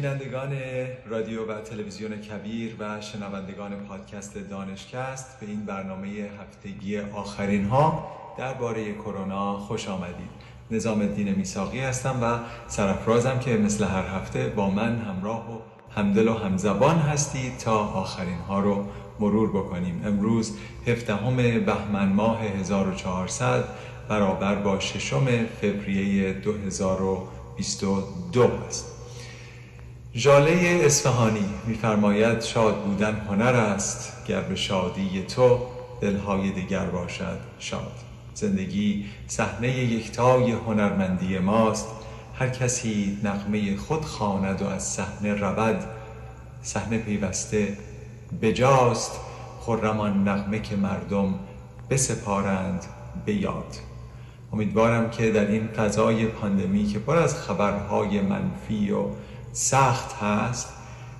بینندگان رادیو و تلویزیون کبیر و شنوندگان پادکست دانشکست به این برنامه هفتگی آخرین ها درباره کرونا خوش آمدید. نظام الدین میساقی هستم و سرفرازم که مثل هر هفته با من همراه و همدل و همزبان هستید تا آخرین ها رو مرور بکنیم. امروز هفدهم بهمن ماه 1400 برابر با ششم فوریه 2022 است. ژاله اصفهانی میفرماید شاد بودن هنر است گر به شادی تو دلهای دیگر باشد شاد. زندگی صحنه یکتای هنرمندی ماست هر کسی نغمه خود خواند و از صحنه رود صحنه پیوسته بجاست خرمان نغمه که مردم بسپارند به یاد. امیدوارم که در این فضای پاندمی که پر از خبرهای منفی و سخت هست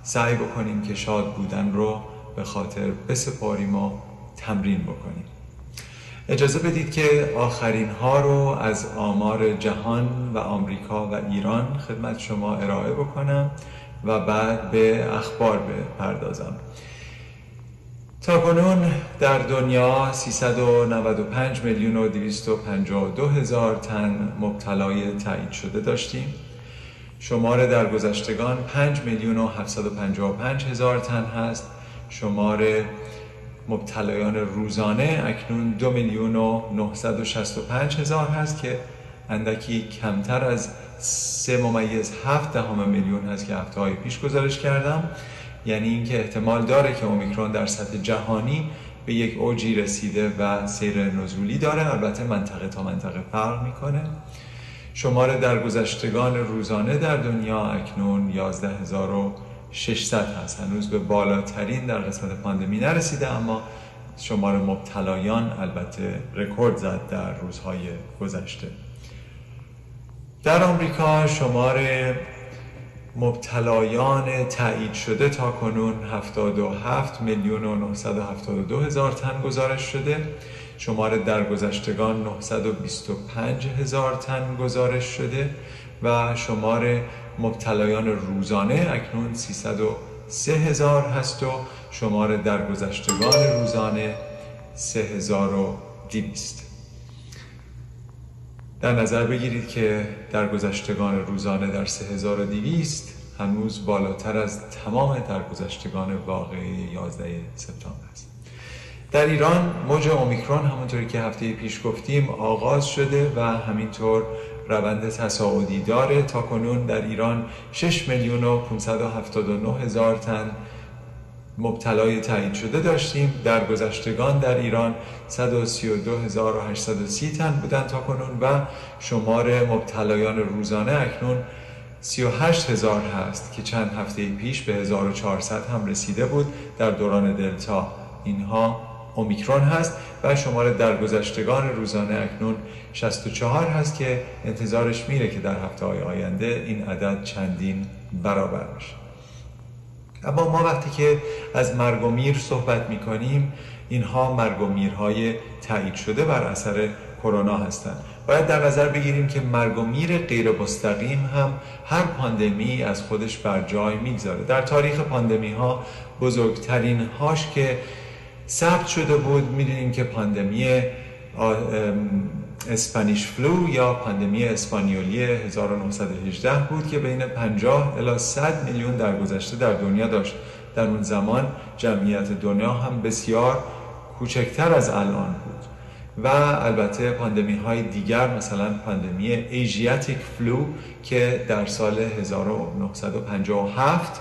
سعی بکنیم که شاد بودن رو به خاطر بسپاریم و تمرین بکنیم. اجازه بدید که آخرین ها رو از آمار جهان و آمریکا و ایران خدمت شما ارائه بکنم و بعد به اخبار بپردازم. تا کنون در دنیا 395 میلیون و 252 هزار تن مبتلای تایید شده داشتیم. شمار درگذشتگان 5 میلیون و 755 هزار تن هست. شمار مبتلایان روزانه اکنون دو میلیون و 965 هزار هست که اندکی کمتر از سه ممیز هفت دهم میلیون هست که هفته های پیش گزارش کردم. یعنی اینکه احتمال داره که اومیکرون در سطح جهانی به یک اوجی رسیده و سیر نزولی داره. البته منطقه تا منطقه فرق می‌کنه. شمار درگذشتگان روزانه در دنیا اکنون 11600 هست. هنوز به بالاترین در قسمت پاندمی نرسیده اما شمار مبتلایان البته رکورد زد در روزهای گذشته. در آمریکا شمار مبتلایان تایید شده تا کنون 77 میلیون و 972 هزار تن گزارش شده. شمار درگذشتگان 925 هزار تن گزارش شده و شمار مبتلایان روزانه اکنون 303 هزار هست و شمار درگذشتگان روزانه 3200 در نظر بگیرید که درگذشتگان روزانه در 3200 هنوز بالاتر از تمام درگذشتگان واقعی 11 سپتامبر است. در ایران موج اومیکرون همونطوری که هفته پیش گفتیم آغاز شده و همینطور روند تصاعدی داره. تا کنون در ایران 6 میلیون و 579 هزار تن مبتلای تایید شده داشتیم. در گذشتگان در ایران 132830 تن بودن تا کنون و شمار مبتلایان روزانه اکنون 38 هزار هست که چند هفته پیش به 1400 هم رسیده بود در دوران دلتا. اینها اومیکرون هست و شمار درگذشتگان روزانه اکنون 64 هست که انتظارش میره که در هفته های آینده این عدد چندین برابر بشه اما ما وقتی که از مرگ و میر صحبت می‌کنیم اینها مرگ و میرهای تایید شده بر اثر کرونا هستند. باید در نظر بگیریم که مرگ و میر غیر مستقیم هم هر پاندمی از خودش بر جای می‌گذاره. در تاریخ پاندمی ها بزرگترین هاش که ثبت شده بود می‌دونیم که پاندمی Spanish flu یا پاندمی اسپانیولی 1918 بود که بین 50 الی 100 میلیون درگذشته در دنیا داشت. در اون زمان جمعیت دنیا هم بسیار کوچکتر از الان بود. و البته پاندمی های دیگر مثلا پاندمی Asiatic flu که در سال 1957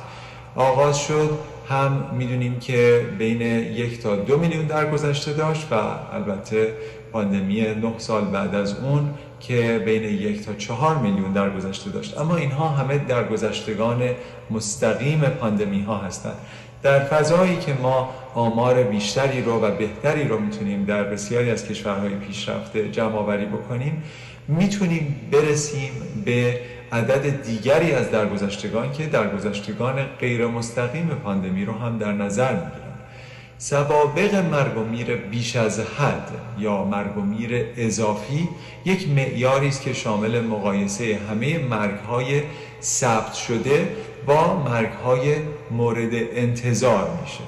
آغاز شد هم می‌دونیم که بین یک تا دو میلیون درگذشته داشت و البته پاندمی نه سال بعد از اون که بین یک تا چهار میلیون درگذشته داشت. اما اینها همه درگذشتگان مستقیم پاندمی ها هستند. در فضایی که ما آمار بیشتری رو و بهتری رو می‌تونیم در بسیاری از کشورهای پیشرفته جمع آوری بکنیم می‌تونیم برسیم به عدد دیگری از درگذشتگان که درگذشتگان غیر مستقیم پاندمی رو هم در نظر می‌گیرن. سوابق مرگ و میر بیش از حد یا مرگ و میر اضافی یک معیاری است که شامل مقایسه همه مرگ های ثبت شده با مرگ های مورد انتظار میشه.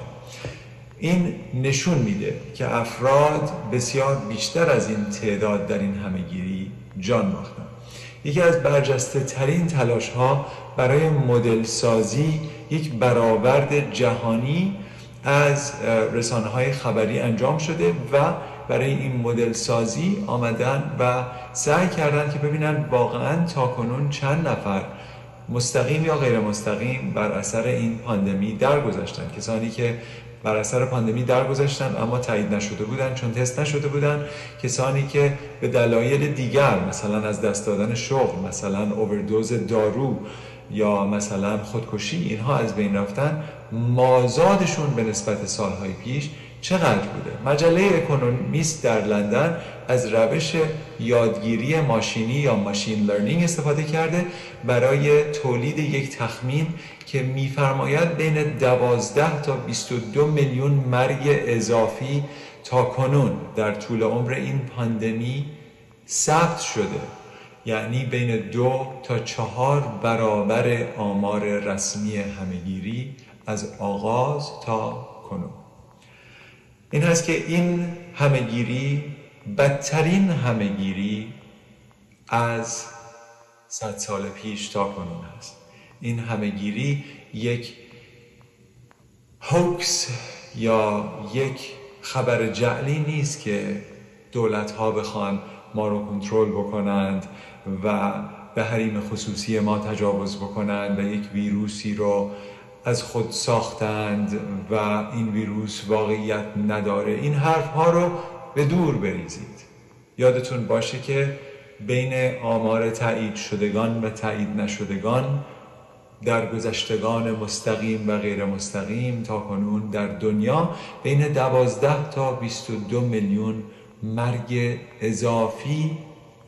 این نشون میده که افراد بسیار بیشتر از این تعداد در این همهگیری جان باختن. یکی از برجسته ترین تلاش ها برای مدل سازی یک برآورد جهانی از رسانه های خبری انجام شده و برای این مدل سازی آمدن و سعی کردن که ببینن واقعا تا کنون چند نفر مستقیم یا غیر مستقیم بر اثر این پاندمی درگذشتن. کسانی که بر اثر پاندمی درگذشتن اما تایید نشده بودن چون تست نشده بودن. کسانی که به دلایل دیگر مثلا از دست دادن شغل مثلا اووردوز دارو یا مثلا خودکشی اینها از بین رفتن مازادشون به نسبت سالهای پیش چقدر بوده؟ مجله اکونومیست در لندن از روش یادگیری ماشینی یا ماشین لرنینگ استفاده کرده برای تولید یک تخمین که میفرماید بین 12 تا 22 میلیون مرگ اضافی تا کنون در طول عمر این پاندمی ثبت شده. یعنی بین دو تا چهار برابر آمار رسمی همهگیری از آغاز تا کنون. این هست که این همهگیری بدترین همهگیری از صد سال پیش تا کنون است این همهگیری یک هوکس یا یک خبر جعلی نیست که دولت ها بخوان ما رو کنترل بکنند و به حریم خصوصی ما تجاوز بکنند و یک ویروسی رو از خود ساختند و این ویروس واقعیت نداره. این حرف ها رو به دور بریزید. یادتون باشه که بین آمار تایید شدگان و تایید نشدگان در گذشتگان مستقیم و غیر مستقیم تا کنون در دنیا بین دوازده تا 22 میلیون مرگ اضافی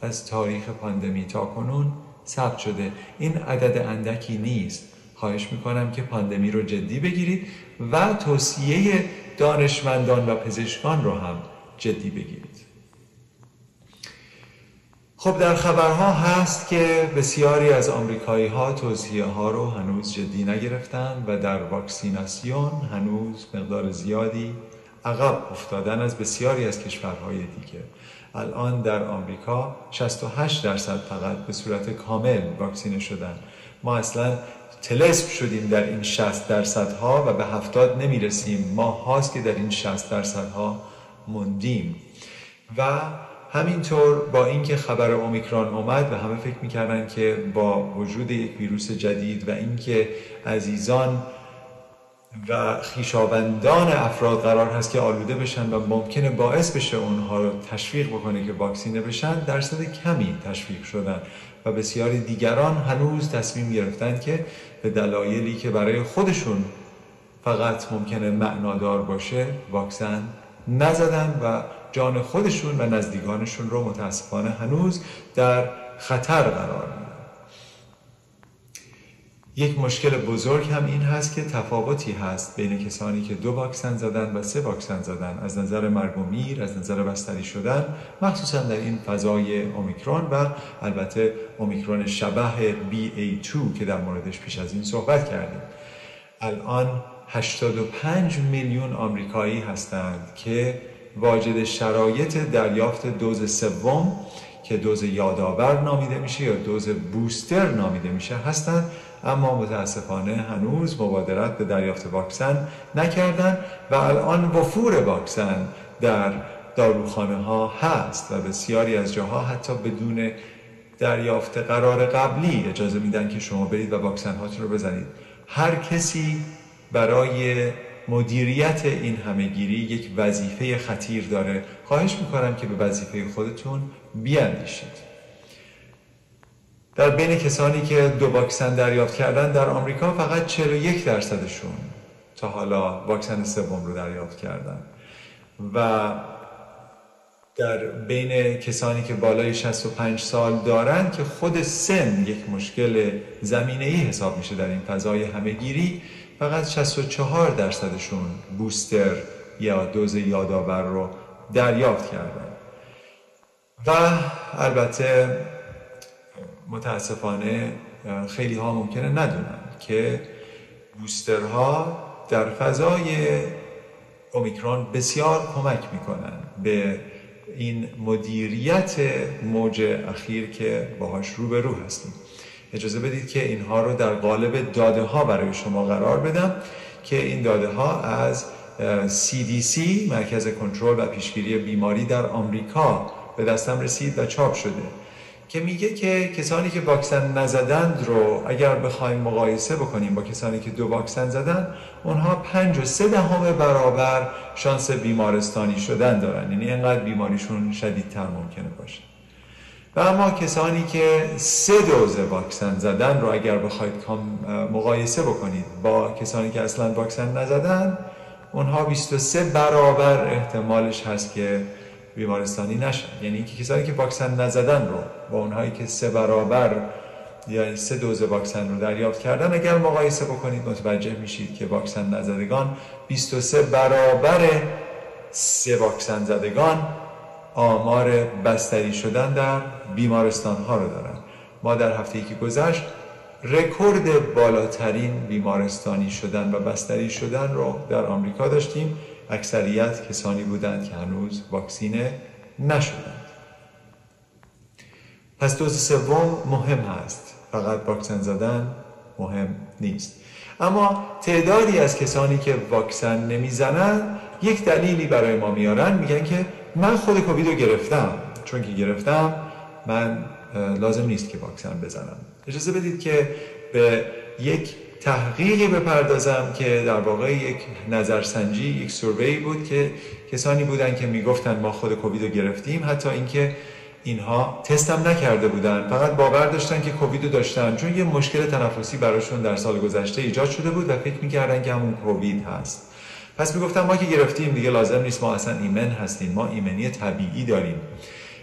از تاریخ پاندمی تا کنون ثبت شده. این عدد اندکی نیست. خواهش می‌کنم که پاندمی رو جدی بگیرید و توصیه دانشمندان و پزشکان رو هم جدی بگیرید. خب در خبرها هست که بسیاری از آمریکایی ها توصیه ها رو هنوز جدی نگرفتن و در واکسیناسیون هنوز مقدار زیادی عقب افتادن از بسیاری از کشورهای دیگه. الان در آمریکا 68 درصد فقط به صورت کامل واکسینه شدن. ما اصلا تلسپ شدیم در این 60 درصد ها و به 70 نمی رسیم ما هاست که در این 60 درصد ها موندیم. و همینطور با اینکه خبر اومیکرون اومد و همه فکر می‌کردن که با وجود یک ویروس جدید و اینکه عزیزان و خیشاوندان افراد قرار هست که آلوده بشن و ممکنه باعث بشه اونها رو تشویق بکنه که واکسینه بشن درصد کمی تشویق شدن. و بسیاری دیگران هنوز تصمیم گرفتن که به دلایلی که برای خودشون فقط ممکنه معنادار باشه واکسن نزدن و جان خودشون و نزدیکانشون رو متاسفانه هنوز در خطر قرار میدن. یک مشکل بزرگ هم این هست که تفاوتی هست بین کسانی که دو واکسن زدن و سه واکسن زدن. از نظر مرگ و میر از نظر بستری شدن مخصوصا در این فضای اومیکرون و البته اومیکرون شبه BA2 که در موردش پیش از این صحبت کردیم. الان 85 میلیون آمریکایی هستند که واجد شرایط دریافت دوز سوم که دوز یادآور نامیده میشه یا دوز بوستر نامیده میشه هستند اما متاسفانه هنوز مبادرت به دریافت واکسن نکردن و الان وفور واکسن در داروخانه ها هست و بسیاری از جاها حتی بدون دریافت قرار قبلی اجازه میدن که شما برید و واکسن هاتون رو بزنید. هر کسی برای مدیریت این همهگیری یک وظیفه خطیر داره. خواهش می‌کنم که به وظیفه خودتون بیاندیشید. در بین کسانی که دو واکسن دریافت کردن در آمریکا فقط 41 درصدشون تا حالا واکسن سوم رو دریافت کردن. و در بین کسانی که بالای 65 سال دارن که خود سن یک مشکل زمینه ای حساب میشه در این فضای همهگیری فقط 64 درصدشون بوستر یا دوز یادآور رو دریافت کردن. و البته متاسفانه خیلی ها ممکنه ندونن که بوسترها در فضای اومیکرون بسیار کمک می‌کنن به این مدیریت موج اخیر که باهاش روبرو هستیم. اجازه بدید که اینها رو در قالب داده ها برای شما قرار بدم که این داده ها از CDC مرکز کنترل و پیشگیری بیماری در آمریکا به دستم رسید و چاپ شده. که میگه که کسانی که واکسن نزدند رو اگر بخوایم مقایسه بکنیم با کسانی که دو واکسن زدن اونها پنج و سه دهم برابر شانس بیمارستانی شدن دارن. یعنی اینقدر بیماریشون شدیدتر ممکنه باشه. و اما کسانی که سه دوز واکسن زدن رو اگر بخواید مقایسه بکنید با کسانی که اصلا واکسن نزدن اونها 23 برابر احتمالش هست که بیمارستانی نشن. یعنی اینکه کسانی که واکسن نزدن رو با اونهایی که سه برابر یا سه دوز واکسن رو دریافت کردن اگر مقایسه بکنید متوجه میشید که واکسن نزدگان 23 برابر سه واکسن زدگان آمار بستری شدن در بیمارستان ها رو دارن. ما در هفته که گذشت رکورد بالاترین بیمارستانی شدن و بستری شدن رو در آمریکا داشتیم. اکثریت کسانی بودند که هنوز واکسینه نشدند. پس دوز سوم مهم هست. فقط واکسن زدن مهم نیست. اما تعدادی از کسانی که واکسن نمی‌زنن یک دلیلی برای ما میارن میگن که من خود کووید رو گرفتم. چون که گرفتم من لازم نیست که واکسن بزنم. اجازه بدید که به یک تحقیقی بپردازم که در واقع یک نظرسنجی یک سروی بود که کسانی بودن که می‌گفتن ما خود کووید رو گرفتیم حتی اینکه اینها تستم نکرده بودن. فقط باور داشتن که کووید رو داشتن چون یه مشکل تنفسی براشون در سال گذشته ایجاد شده بود و فکر می‌کردن که همون کووید هست. پس می‌گفتن ما که گرفتیم دیگه لازم نیست ما اصلا ایمن هستیم ما ایمنی طبیعی داریم.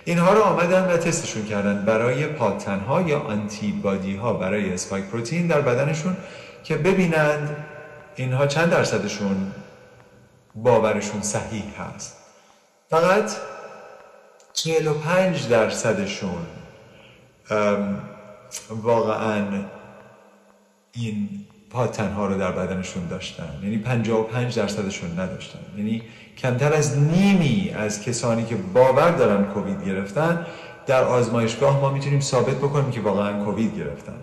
اینها رو آمدن و تستشون کردن برای پاتنها یا آنتیبادی ها برای اسپایک پروتین در بدنشون که ببینند اینها چند درصدشون باورشون صحیح هست. فقط 45 درصدشون واقعا این پاتنها رو در بدنشون داشتن. یعنی 55 درصدشون نداشتن. یعنی کمتر از نیمی از کسانی که باور دارن کووید گرفتن در آزمایشگاه ما می‌تونیم ثابت بکنیم که واقعا کووید گرفتن.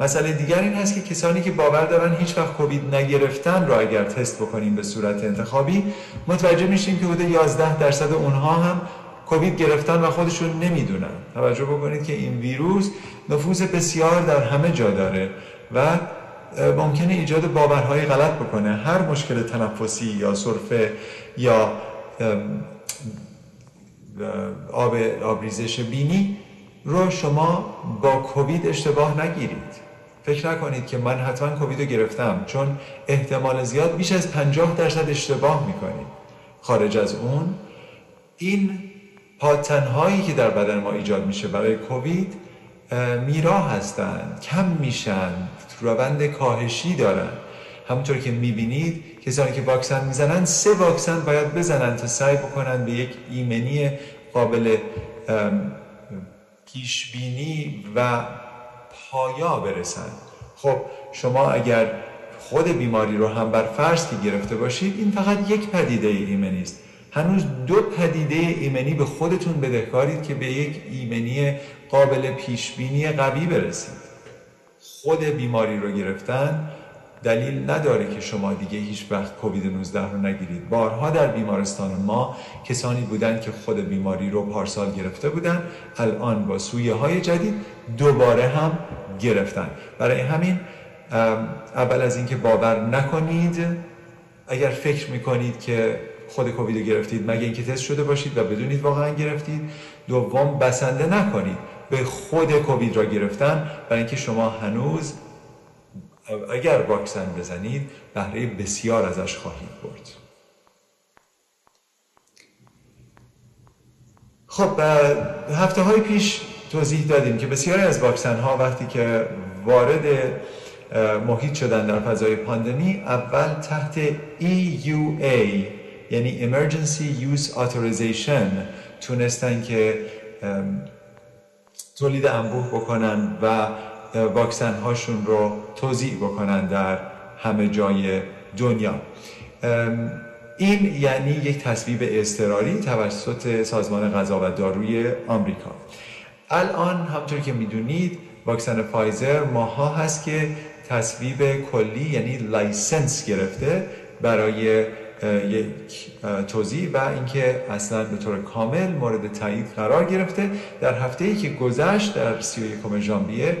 مسئله دیگر این هست که کسانی که باور دارن هیچ وقت کووید نگرفتن را اگر تست بکنیم به صورت انتخابی متوجه میشیم که حدود 11 درصد اونها هم کووید گرفتن و خودشون نمی‌دونن. توجه بکنید که این ویروس نفوذ بسیار در همه جا داره و ممکنه ایجاد باورهای غلط بکنه. هر مشکل تنفسی یا سرفه یا آب آبریزش بینی رو شما با کووید اشتباه نگیرید. فکر نکنید که من حتما کووید رو گرفتم چون احتمال زیاد بیش از 50 درصد اشتباه می‌کنید. خارج از اون این پاتنهایی که در بدن ما ایجاد میشه برای کووید میرا هستند کم میشن روند کاهشی دارن. همونطور که می‌بینید کسانی که واکسن می‌زنن سه واکسن باید بزنن تا سعی بکنن به یک ایمنی قابل پیشبینی و پایا برسن. خب شما اگر خود بیماری رو هم بر فرض که گرفته باشید این فقط یک پدیده ایمنی است. هنوز دو پدیده ایمنی به خودتون بدهکارید که به یک ایمنی قابل پیشبینی قوی برسید. خود بیماری رو گرفتن دلیل نداره که شما دیگه هیچ وقت کووید 19 رو نگیرید. بارها در بیمارستان ما کسانی بودند که خود بیماری رو پارسال گرفته بودن الان با سویه های جدید دوباره هم گرفتن. برای همین اول از اینکه باور نکنید اگر فکر می‌کنید که خود کووید گرفتید مگه اینکه تست شده باشید و بدونید واقعا گرفتید. دوم بسنده نکنید به خود کووید را گرفتن برای اینکه شما هنوز اگر واکسن بزنید بهره بسیار ازش خواهید برد. خب هفته های پیش توضیح دادیم که بسیاری از واکسن ها وقتی که وارد محیط شدن در فضای پاندمی اول تحت EUA یعنی Emergency Use Authorization تونستن که تولید انبوه بکنن و واکسن هاشون رو توضیح بکنن در همه جای دنیا. این یعنی یک تصویب اضطراری توسط سازمان غذا و داروی آمریکا. الان همونطور که می‌دونید واکسن فایزر ماه‌ها هست که تصویب کلی یعنی license گرفته برای یک توزیع و اینکه اصلا به طور کامل مورد تایید قرار گرفته. در هفته ای که گذشت در 31 ژانویه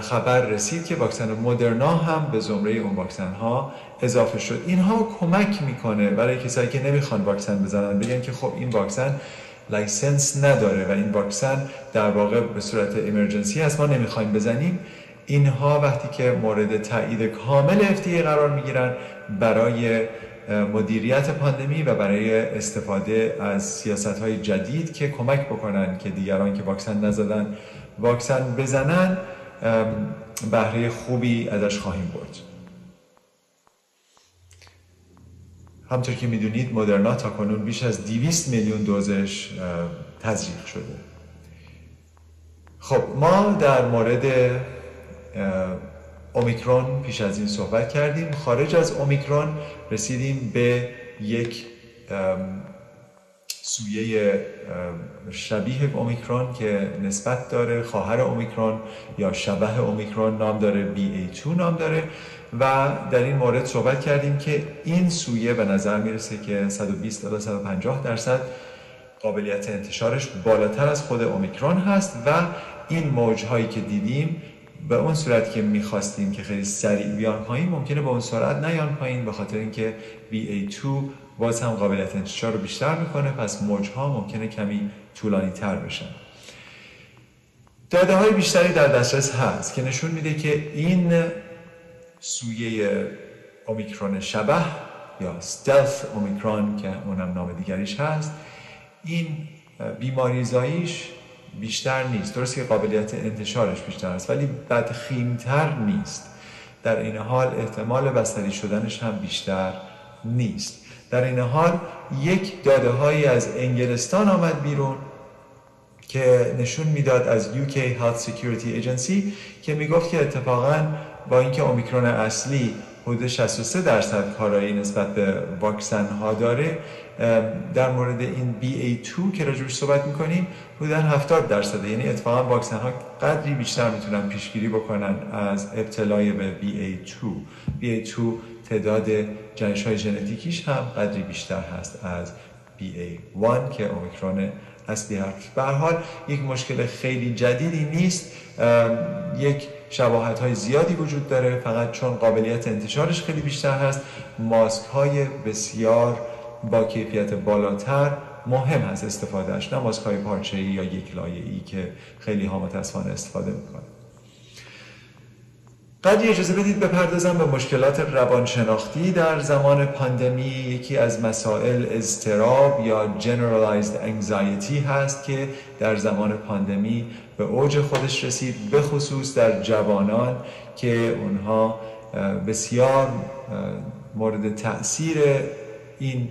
خبر رسید که واکسن مدرنا هم به زمره اون واکسن ها اضافه شد. اینها کمک می‌کنه برای کسایی که نمی‌خوان واکسن بزنن بگن که خب این واکسن license نداره و این واکسن در واقع به صورت emergency هست. ما نمی‌خوایم بزنیم. اینها وقتی که مورد تایید کامل FDA قرار می‌گیرن برای مدیریت پاندمی و برای استفاده از سیاست های جدید که کمک بکنن که دیگران که واکسن نزدن واکسن بزنن بهره خوبی ازش خواهیم برد. همطور که می‌دونید مدرنا تا کنون بیش از 200 میلیون دوزش تزریق شده. خب ما در مورد اومیکرون پیش از این صحبت کردیم. خارج از اومیکرون رسیدیم به یک سویه شبیه اومیکرون که نسبت داره خواهر اومیکرون یا شبه اومیکرون نام داره BA2 نام داره. و در این مورد صحبت کردیم که این سویه به نظر می‌رسه که 120 تا 150 درصد قابلیت انتشارش بالاتر از خود اومیکرون هست و این موجهایی که دیدیم به اون صورت که می‌خواستیم که خیلی سریع بیان پایین ممکنه به اون سرعت نیان پایین به خاطر اینکه BA2 باز هم قابلیت انتشار رو بیشتر می‌کنه. پس موجها ممکنه کمی طولانی تر بشن. داده های بیشتری در دسترس هست که نشون میده که این سویه اومیکرون شبه یا ستلث اومیکرون که اونم نام دیگریش هست این بیماری زاییش بیشتر نیست. درست که قابلیت انتشارش بیشتر است ولی بدخیمتر نیست. در این حال احتمال بستری شدنش هم بیشتر نیست. در این حال یک داده هایی از انگلستان آمد بیرون که نشون می‌داد از UK Health Security Agency که می‌گفت که اتفاقا با اینکه اومیکرون اصلی حدود 63 درصد کارایی نسبت به واکسن ها داره در مورد این BA2 که راجبش صحبت می‌کنیم حدودا 70 درصده. یعنی اتفاقا واکسن ها قدری بیشتر می‌تونن پیشگیری بکنن از ابتلای به BA2 BA2 تعداد جنش های ژنتیکیش هم قدری بیشتر هست از BA1 که اومیکرون اصلی هست به حال یک مشکل خیلی جدیدی نیست. یک شباهت های زیادی وجود داره. فقط چون قابلیت انتشارش خیلی بیشتر هست ماسک های بسیار با کیفیت بالاتر مهم هست استفادهش نه ماسک های پارچه یا یک لایه ای که خیلی ها متاسفانه استفاده می‌کنه. قدری اجازه بدید بپردازم به مشکلات روانشناختی. در زمان پاندمی یکی از مسائل اضطراب یا generalized anxiety هست که در زمان پاندمی به اوج خودش رسید به خصوص در جوانان که اونها بسیار مورد تاثیر این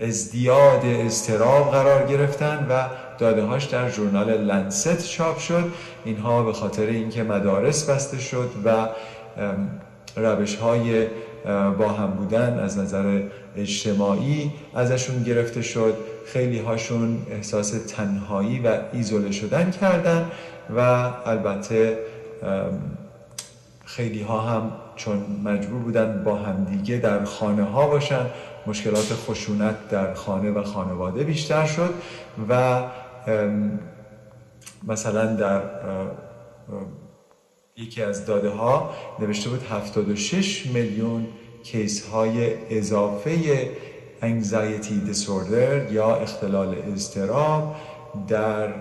ازدیاد اضطراب قرار گرفتن و داده هاش در ژورنال لنست چاپ شد. اینها به خاطر اینکه مدارس بسته شد و روش های با هم بودن از نظر اجتماعی ازشون گرفته شد. خیلی هاشون احساس تنهایی و ایزوله شدن کردن و البته خیلی ها هم چون مجبور بودن با همدیگه در خانه ها باشن مشکلات خشونت در خانه و خانواده بیشتر شد و مثلا در یکی از داده ها نوشته بود 76 میلیون case های اضافه anxiety disorder یا اختلال اضطراب در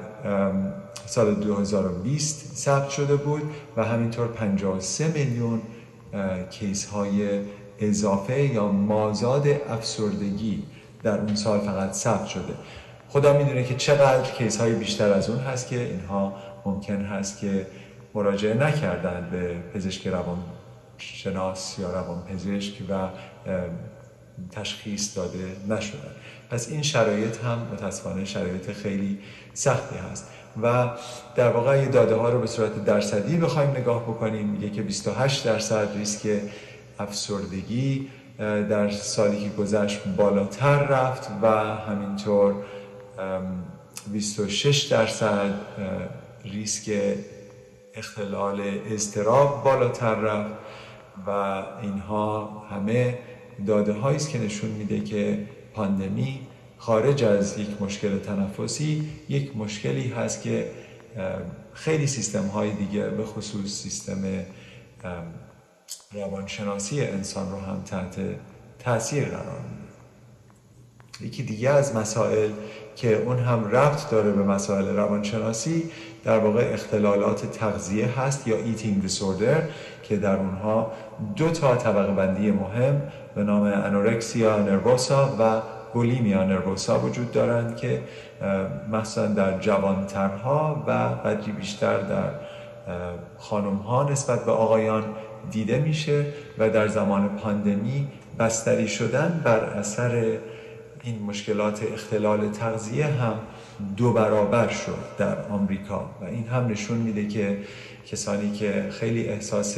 سال 2020 ثبت شده بود و همینطور 53 میلیون case های اضافه یا مازاد افسردگی در اون سال فقط ثبت شده. خدا می‌دونه که چقدر case های بیشتر از اون هست که اینها ممکن هست که مراجعه نکردن به پزشک روان شناس یا روان پزشک و تشخیص داده نشدن. پس این شرایط هم متاسفانه شرایط خیلی سختی هست. و در واقع داده ها رو به صورت درصدی بخوایم نگاه بکنیم میگه که 28 درصد ریسک افسردگی در سالی که گذشت بالاتر رفت و همینطور 26 درصد ریسک اختلال اضطراب بالاتر رفت و اینها همه داده هایی است که نشون میده که پاندمی خارج از یک مشکل تنفسی یک مشکلی هست که خیلی سیستم های دیگه به خصوص سیستم روانشناسی انسان رو هم تحت تاثیر قرار میده. یکی دیگه از مسائل که اون هم ربط داره به مسائل روانشناسی در واقع اختلالات تغذیه هست یا ایتینگ دیسوردر که در اونها دو تا طبقه بندی مهم به نام انورکسیا نروسا و بولیمیا نروسا وجود دارند که مثلا در جوانترها و قدری بیشتر در خانم ها نسبت به آقایان دیده میشه و در زمان پاندمی بستری شدن بر اثر این مشکلات اختلال تغذیه هم دو برابر شد در آمریکا و این هم نشون میده که کسانی که خیلی احساس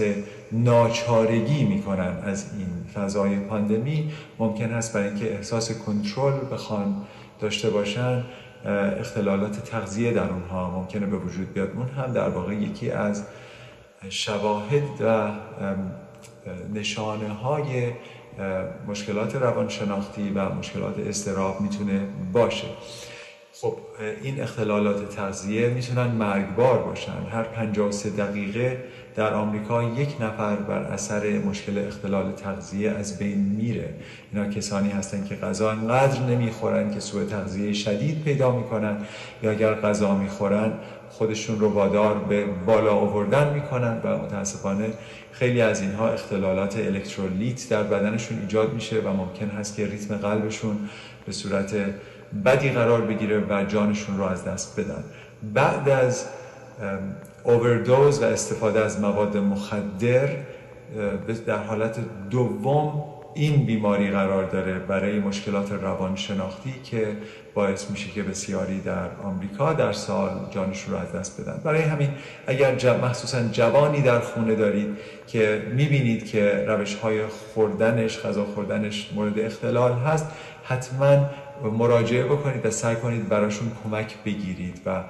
ناچارگی می‌کنن از این فضای پاندمی ممکن است برای اینکه احساس کنترل بخوان داشته باشن اختلالات تغذیه در اونها ممکنه به وجود بیاد. اون هم در واقع یکی از شواهد و نشانه های مشکلات روانشناختی و مشکلات استراب می‌تونه باشه. خب این اختلالات تغذیه می‌تونن مرگبار باشن. هر 53 دقیقه در آمریکا یک نفر بر اثر مشکل اختلال تغذیه از بین میره. اینا کسانی هستن که غذا انقدر نمی‌خورن که سوء تغذیه شدید پیدا می‌کنن یا اگر غذا می‌خورن خودشون رو وادار به بالا آوردن می‌کنن و متاسفانه خیلی از اینها اختلالات الکترولیت در بدنشون ایجاد میشه و ممکن هست که ریتم قلبشون به صورت بدی قرار بگیره و جانشون رو از دست بدن. بعد از اووردوز و استفاده از مواد مخدر در حالت دوم این بیماری قرار داره برای مشکلات روانشناختی که باعث میشه که بسیاری در آمریکا در سال جانشون رو از دست بدن. برای همین اگر جب مخصوصا جوانی در خونه دارید که می‌بینید که روش های خوردنش غذا خوردنش مورد اختلال هست حتما مراجعه بکنید و سعی کنید براشون کمک بگیرید و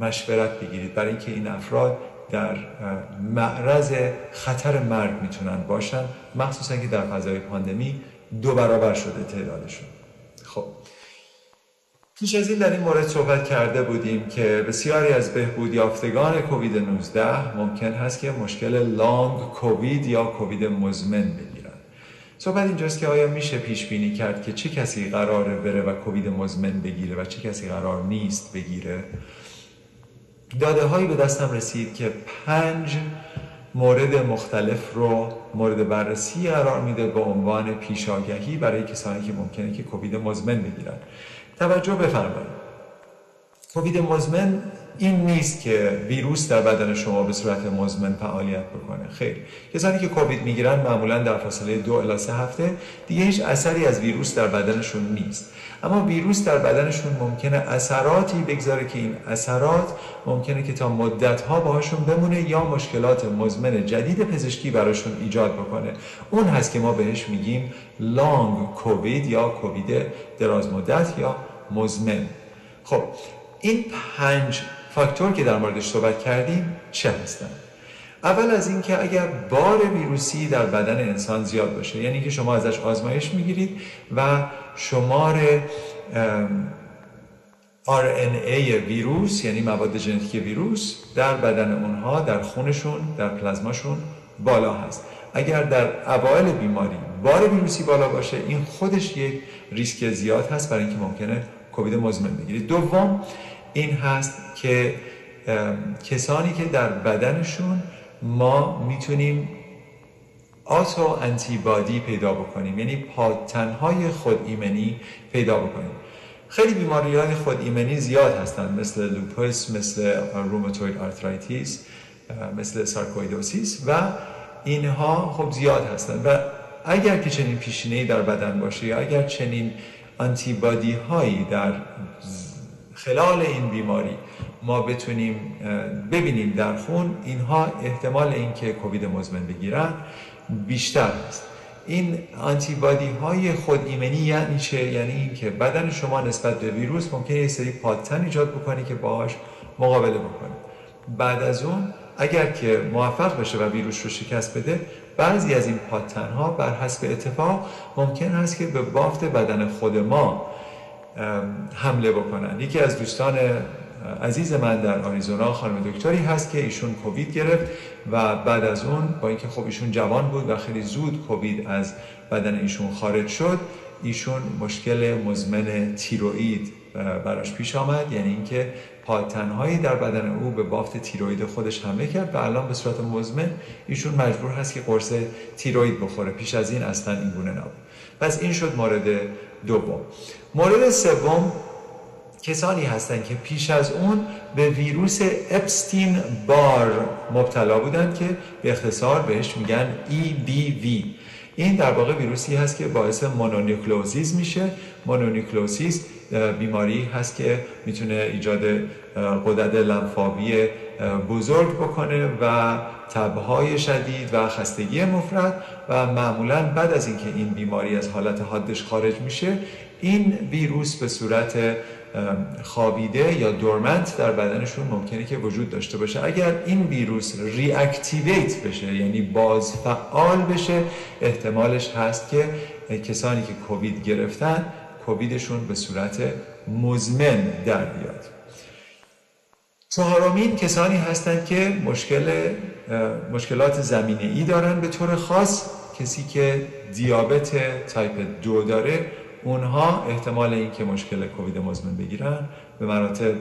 مشورت بگیرید. برای اینکه این افراد در معرض خطر مرگ می‌تونن باشن مخصوصا که در فضای پاندمی دو برابر شده تعدادشون. خب. پیش از این در این مورد صحبت کرده بودیم که بسیاری از بهبود یافتگان کووید 19 ممکن هست که مشکل لانگ کووید یا کووید مزمن بگیرن. صحبت اینجاست که آیا میشه پیش بینی کرد که چه کسی قراره بره و کووید مزمن بگیره و چه کسی قرار نیست بگیره؟ داده هایی به دستم رسید که پنج مورد مختلف رو مورد بررسی قرار میده به عنوان پیشاگهی برای کسانی که ممکنه که کووید مزمن بگیرن. توجه بفرمایید. کووید مزمن این نیست که ویروس در بدن شما به صورت مزمن فعالیت بکنه. خیر کسانی که کووید می‌گیرن معمولا در فاصله دو الی سه هفته دیگه هیچ اثری از ویروس در بدنشون نیست. اما ویروس در بدنشون ممکنه اثراتی بگذاره که این اثرات ممکنه که تا مدت ها باهاشون بمونه یا مشکلات مزمن جدید پزشکی براشون ایجاد بکنه. اون هست که ما بهش میگیم لانگ کووید یا کووید دراز مدت یا مزمن. خب این پنج فاکتور که در موردش صحبت کردیم چه هستند؟ اول از اینکه اگر بار ویروسی در بدن انسان زیاد باشه یعنی که شما ازش آزمایش می‌گیرید و شمار RNA ویروس یعنی مواد ژنتیکی ویروس در بدن اونها در خونشون در پلازماشون بالا هست. اگر در اوایل بیماری بار ویروسی بالا باشه این خودش یک ریسک زیاد هست برای اینکه ممکنه کووید مزمن بگیرید. دوم این هست که کسانی که در بدنشون ما می‌تونیم آتو انتیبادی پیدا بکنیم یعنی پادتنهای خود ایمنی پیدا بکنیم. خیلی بیماری های خود ایمنی زیاد هستند مثل لوپوس مثل rheumatoid arthritis مثل sarcoidosis و اینها خب زیاد هستند و اگر که چنین پیشینه در بدن باشه یا اگر چنین آنتیبادی هایی در خلال این بیماری ما بتونیم ببینیم در خون اینها احتمال اینکه کووید مزمن بگیرن بیشتر است. این آنتیبادی های خود ایمنی یعنی چه؟ یعنی اینکه بدن شما نسبت به ویروس ممکنه یه سری پادتن ایجاد بکنی که باهاش مقابله بکنه. بعد از اون اگر که موفق بشه و ویروس رو شکست بده بعضی از این پادتن ها بر حسب اتفاق ممکن است که به بافت بدن خود ما حمله بکنن. یکی از دوستان عزیز من در آریزونا خانم دکتری هست که ایشون کووید گرفت و بعد از اون با اینکه خب ایشون جوان بود و خیلی زود کووید از بدن ایشون خارج شد ایشون مشکل مزمن تیروئید براش پیش آمد. یعنی اینکه پادتنهایی در بدن او به بافت تیروید خودش حمله کرد و الان به صورت مزمن ایشون مجبور هست که قرص تیروید بخوره. پیش از این اصلا این گونه نبود. پس این شد مورد دوم. مورد سوم کسانی هستند که پیش از اون به ویروس اپستین بار مبتلا بودند که به اختصار بهش میگن EBV این در واقع ویروسی هست که باعث mononucleosis میشه. mononucleosis بیماری هست که می‌تونه ایجاد غدد لنفاوی بزرگ بکنه و تبهای شدید و خستگی مفرط و معمولا بعد از اینکه این بیماری از حالت حادش خارج میشه این ویروس به صورت خوابیده یا دورمنت در بدنشون ممکنه که وجود داشته باشه. اگر این ویروس ریاکتیویت بشه یعنی باز فعال بشه احتمالش هست که کسانی که کووید گرفتن کوویدشون به صورت مزمن در بیاد. چهارمین کسانی هستند که مشکل مشکلات زمینه ای دارن. به طور خاص کسی که دیابت تایپ دو داره اونها احتمال اینکه مشکل کووید مزمن بگیرن به مراتب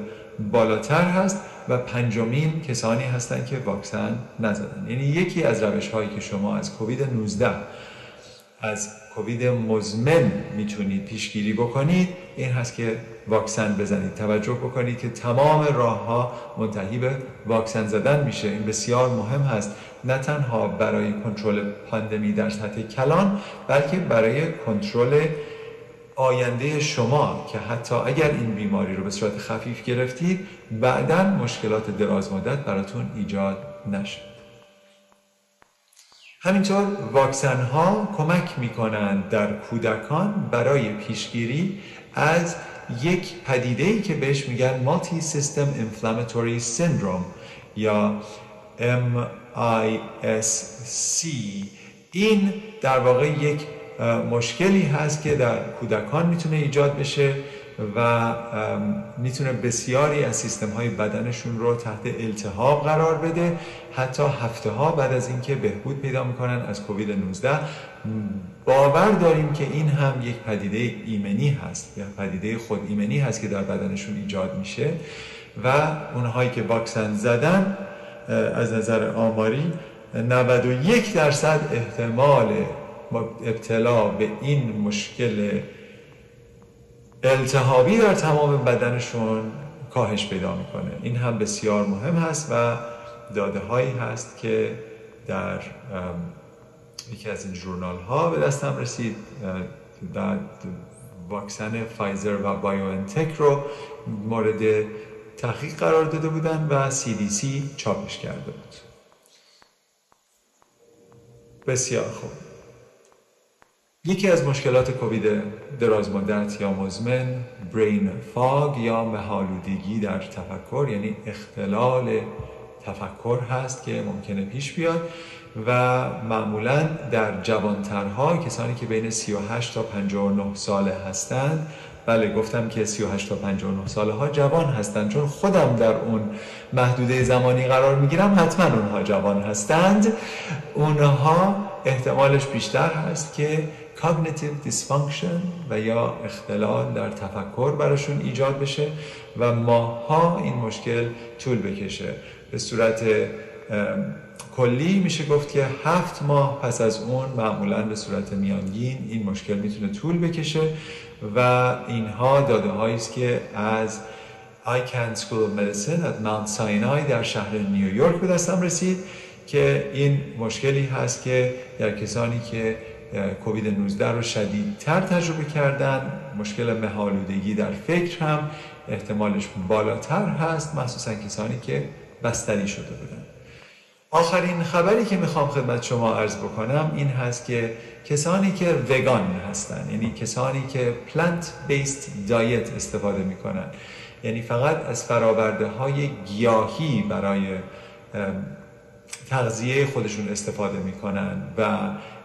بالاتر هست و پنجمین کسانی هستند که واکسن نزدن. یعنی یکی از روش هایی که شما از کووید 19 از کووید مزمن می‌تونید پیشگیری بکنید این هست که واکسن بزنید. توجه بکنید که تمام راه ها منتهی به واکسن زدن میشه. این بسیار مهم هست. نه تنها برای کنترل پاندمی در سطح کلان بلکه برای کنترل آینده شما که حتی اگر این بیماری رو به صورت خفیف گرفتید بعدا مشکلات دراز مدت براتون ایجاد نشه. همینطور واکسن ها کمک می کنند در کودکان برای پیشگیری از یک پدیده ای که بهش میگن مالتی سیستم انفلاماتوری سیندروم یا MISC این در واقع یک مشکلی هست که در کودکان می‌تونه ایجاد بشه. و می‌تونه بسیاری از سیستم های بدنشون رو تحت التهاب قرار بده. حتی هفته ها بعد از اینکه بهبود پیدا می‌کنن از کووید 19 باور داریم که این هم یک پدیده ایمنی هست یا پدیده خود ایمنی هست که در بدنشون ایجاد میشه. و اونهایی که واکسن زدن از نظر آماری 91 درصد احتمال ابتلا به این مشکل التهابی در تمام بدنشون کاهش پیدا می‌کنه. این هم بسیار مهم هست و داده هایی هست که در یکی از این جورنال ها به دستم رسید. بعد واکسن فایزر و بایوانتک رو مورد تحقیق قرار داده بودن و CDC چاپش کرده بود. بسیار خوب. یکی از مشکلات کووید دراز مدت یا مزمن برین فاگ یا مهالودگی در تفکر یعنی اختلال تفکر هست که ممکنه پیش بیاد و معمولا در جوانترها کسانی که بین 38 تا 59 ساله هستند. بله گفتم که 38 تا 59 ساله ها جوان هستند چون خودم در اون محدوده زمانی قرار می‌گیرم حتما اونها جوان هستند. اونها احتمالش بیشتر هست که cognitive dysfunction و یا اختلال در تفکر براشون ایجاد بشه و ماها این مشکل طول بکشه. به صورت کلی میشه گفت که هفت ماه پس از اون معمولا به صورت میانگین این مشکل می‌تونه طول بکشه و اینها داده است که از ICANN School of Medicine at Mount Sinai در شهر نیویورک به دستم رسید که این مشکلی هست که در کسانی که کووید 19 رو شدیدتر تجربه کردن. مشکل مهالودگی در فکر هم احتمالش بالاتر هست مخصوصا کسانی که بستری شده بودن. آخرین خبری که می‌خوام خدمت شما عرض بکنم این هست که کسانی که وگان هستن یعنی کسانی که پلانت بیست دایت استفاده می‌کنن یعنی فقط از فراورده های گیاهی برای تغذیه خودشون استفاده می‌کنن و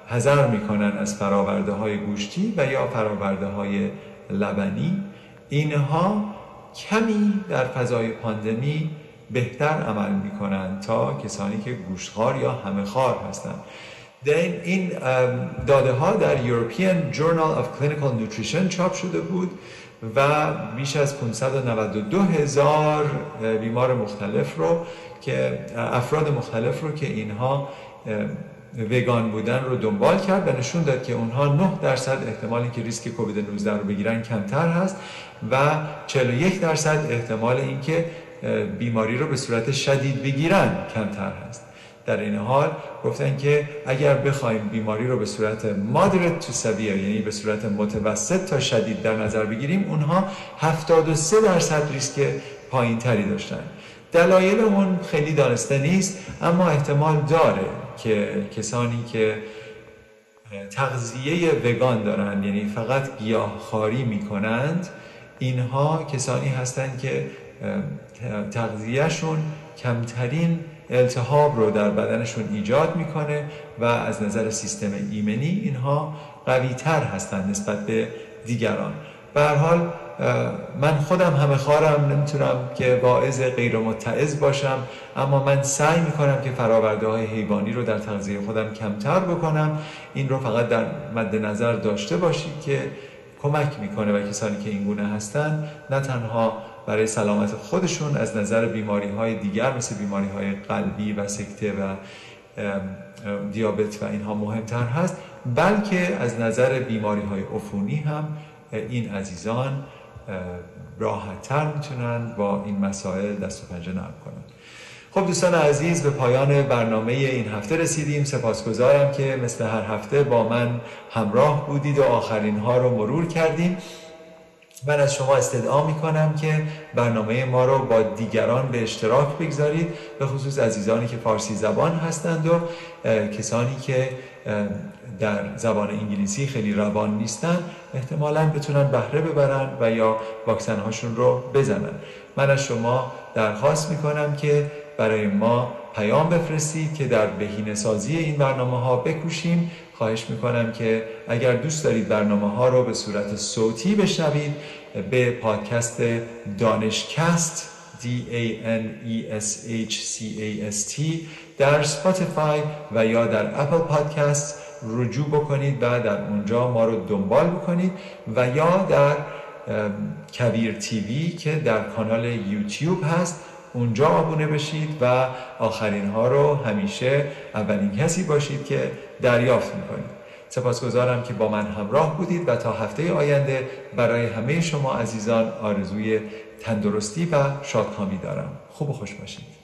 حذر می‌کنن از فراورده های گوشتی و یا فراورده های لبنی اینها کمی در فضای پاندمی بهتر عمل می‌کنن تا کسانی که گوشتخوار یا همه خار هستند این داده ها در European Journal of Clinical Nutrition چاپ شده بود و بیش از 592 هزار بیمار مختلف رو که افراد مختلف رو که اینها وگان بودن رو دنبال کرد و نشون داد که اونها 9 درصد احتمال اینکه ریسک کووید 19 رو بگیرن کمتر هست و 41 درصد احتمال اینکه بیماری رو به صورت شدید بگیرن کمتر هست. در این حال گفتن که اگر بخوایم بیماری رو به صورت مادرت تو سویر یعنی به صورت متوسط تا شدید در نظر بگیریم اونها 73 درصد ریسک پایین تری داشتن. دلایل اون خیلی دانسته نیست اما احتمال داره. که کسانی که تغذیه وگان دارند یعنی فقط گیاهخواری می‌کنند اینها کسانی هستند که تغذیهشون کمترین التهاب رو در بدنشون ایجاد می‌کنه و از نظر سیستم ایمنی اینها قوی تر هستند نسبت به دیگران. به حال من خودم همه خارم نمی‌تونم که باعث غیر متعز باشم اما من سعی می‌کنم که فراورده های حیوانی رو در تغذیه خودم کمتر بکنم. این رو فقط در مد نظر داشته باشید که کمک می‌کنه و کسانی که این گونه هستن نه تنها برای سلامت خودشون از نظر بیماری های دیگر مثل بیماری های قلبی و سکته و دیابت و اینها مهمتر هست بلکه از نظر بیماری های عفونی هم این عزیزان راحتتر می‌تونن با این مسائل دست و پنجه نرم کنن. خب دوستان عزیز به پایان برنامه این هفته رسیدیم. سپاسگزارم که مثل هر هفته با من همراه بودید و آخرین ها رو مرور کردیم. من از شما استدعا می کنم که برنامه ما رو با دیگران به اشتراک بگذارید به خصوص عزیزانی که فارسی زبان هستند و کسانی که در زبان انگلیسی خیلی روان نیستن احتمالا بتونن بهره ببرن و یا واکسن هاشون رو بزنن. من از شما درخواست می کنم که برای ما پیام بفرستید که در بهینه سازی این برنامه ها بکوشیم. خواهش می‌کنم که اگر دوست دارید برنامه ها رو به صورت صوتی بشنوید به پادکست دانشکست D A N E S H C A S T در Spotify و یا در Apple Podcast رجوع بکنید و در اونجا ما رو دنبال بکنید و یا در کویر TV که در کانال یوتیوب هست اونجا آبونه بشید و آخرین ها رو همیشه اولین کسی باشید که دریافت می‌کنید. سپاسگزارم که با من همراه بودید و تا هفته آینده برای همه شما عزیزان آرزوی تندرستی و شادکامی دارم. خوب و خوش باشید.